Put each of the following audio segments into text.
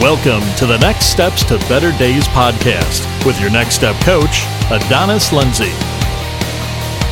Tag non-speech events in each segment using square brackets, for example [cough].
Welcome to the Next Steps to Better Days podcast with your Next Step coach, Adonis Lindsay.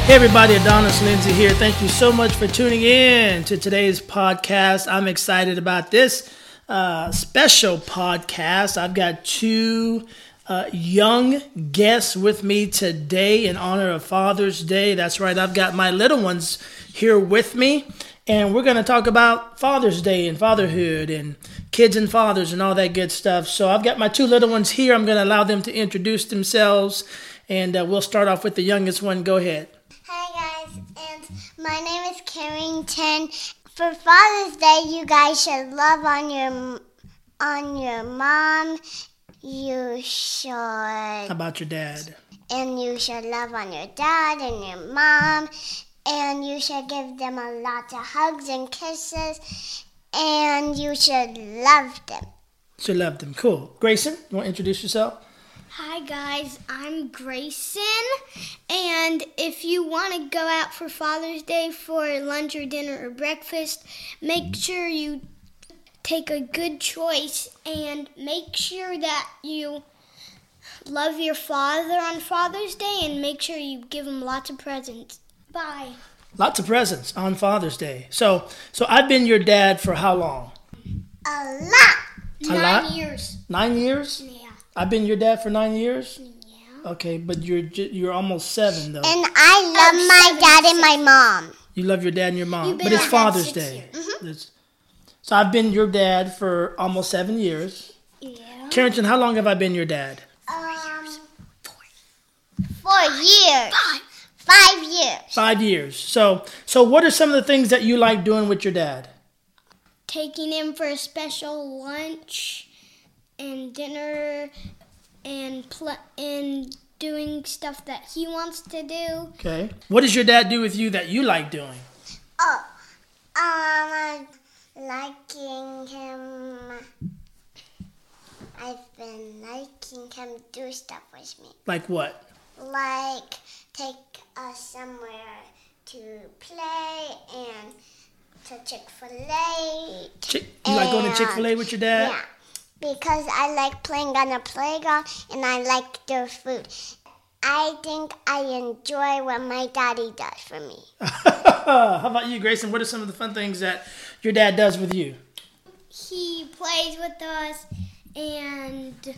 Hey everybody, Adonis Lindsay here. Thank you so much for tuning in to today's podcast. I'm excited about this uh, special podcast. I've got two uh, young guests with me today in honor of Father's Day. That's right, I've got my little ones here with me, and we're going to talk about Father's Day and fatherhood and kids and fathers and all that good stuff. So I've got my two little ones here. I'm going to allow them to introduce themselves, and uh, we'll start off with the youngest one. Go ahead. Hi guys, and my name is Carrington. For Father's Day, you guys should love on your on your mom. You should, How about your dad? and you should love on your dad and your mom, and you should give them a lot of hugs and kisses, and you should love them. She love them. Cool. Grayson, you want to introduce yourself? Hi guys, I'm Grayson, and if you want to go out for Father's Day for lunch or dinner or breakfast, make sure you take a good choice and make sure that you love your father on Father's Day and make sure you give him lots of presents. Bye. Lots of presents on Father's Day. So, so I've been your dad for how long? A lot. A Nine lot? years. Nine years. Yeah. I've been your dad for nine years. Yeah. Okay, but you're you're almost seven though. And I love my seven, dad and my mom. You love your dad and your mom, You've been but it's Father's six Day. years. It's- So I've been your dad for almost seven years. Yeah. Carrington, how long have I been your dad? Um, four. four years. Five years. Five years. So, so what are some of the things that you like doing with your dad? taking him for a special lunch and dinner and pl- and doing stuff that he wants to do. Okay. What does your dad do with you that you like doing? Oh, um, liking him. I've been liking him do stuff with me, Like what? Like take us somewhere to play and to Chick Fil A. Chick- you like going to Chick Fil A with your dad? Yeah, because I like playing on the playground and I like their food. I think I enjoy what my daddy does for me. [laughs] How about you, Grayson? What are some of the fun things that your dad does with you? He plays with us and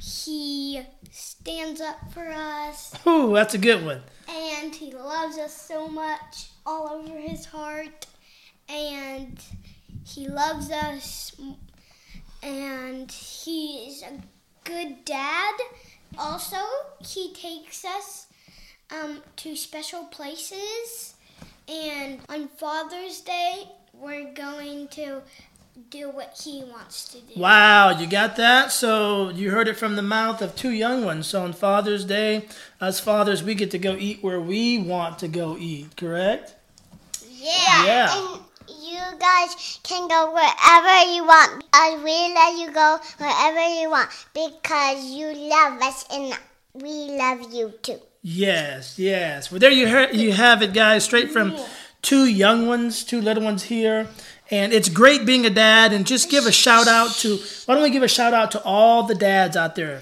he stands up for us. Ooh, that's a good one. and he loves us so much all over his heart. And he loves us. And he's a good dad. Also he takes us um, to special places. And on father's day we're going to do what he wants to do Wow, you got that? So you heard it from the mouth of two young ones. So on Father's Day, us fathers, we get to go eat where we want to go eat, correct? Yeah. Yeah. And you guys can go wherever you want. I will let you go wherever you want because you love us and we love you too. Yes, yes. Well, there you heard, you have it, guys. Straight from two young ones, two little ones here, and it's great being a dad. And just give a shout out to. Why don't we give a shout out to all the dads out there?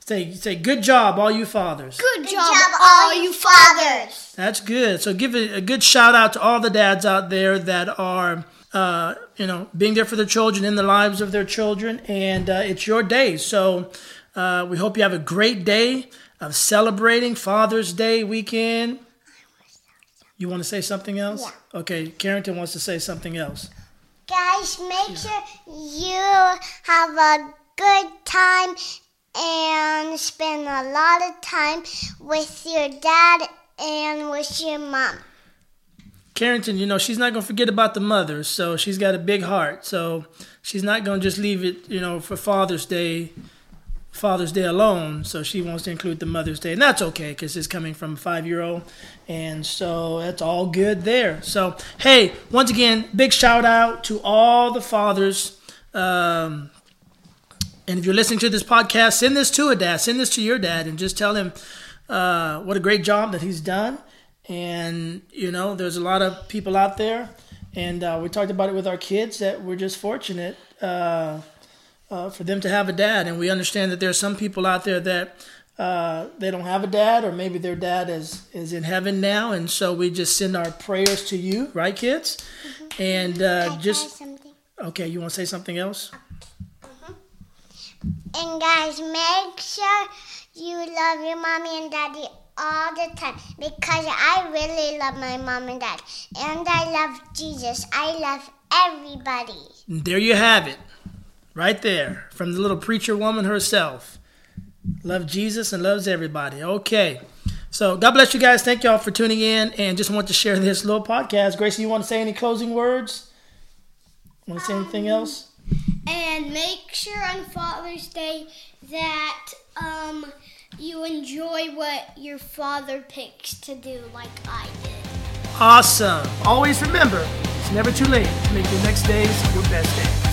Say, say, good job, all you fathers. good, job, all you fathers That's good. So give a, a good shout out to all the dads out there that are, uh, you know, being there for their children in the lives of their children, and uh, it's your day. So uh, we hope you have a great day of celebrating Father's Day weekend. You want to say something else? Yeah. Okay, Carrington wants to say something else. Guys, make sure you have a good time and spend a lot of time with your dad and with your mom. Carrington, you know, she's not going to forget about the mothers, so she's got a big heart. So she's not going to just leave it, you know, for Father's Day, Father's Day alone. So she wants to include the Mother's Day, and that's okay because it's coming from a five-year-old, and so that's all good there. So hey, once again, big shout out to all the fathers. Um, and if you're listening to this podcast, send this to a dad. Send this to your dad, and just tell him uh, what a great job that he's done. And you know, there's a lot of people out there, and uh, we talked about it with our kids that we're just fortunate. Uh, uh, for them to have a dad. And we understand that there are some people out there that uh, they don't have a dad, or maybe their dad is is in heaven now, and so we just send our prayers to you, right, kids? Mm-hmm. And uh, just okay, you want to say something else? Mm-hmm. And guys, make sure you love your mommy and daddy all the time because I really love my mom and dad, and I love Jesus. I love everybody. There you have it, right there, from the little preacher woman herself. Love Jesus and loves everybody. Okay. So God bless you guys. Thank y'all for tuning in and just want to share this little podcast. Gracie, you want to say any closing words? Want to say anything else? And make sure on Father's Day that um, you enjoy what your father picks to do, like I did. Awesome. Always remember, it's never too late to make your next days your best days.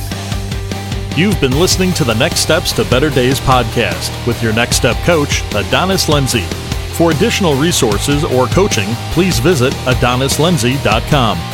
You've been listening to the Next Steps to Better Days podcast with your Next Step coach, Adonis Lindsay. For additional resources or coaching, please visit adonislindsay.com.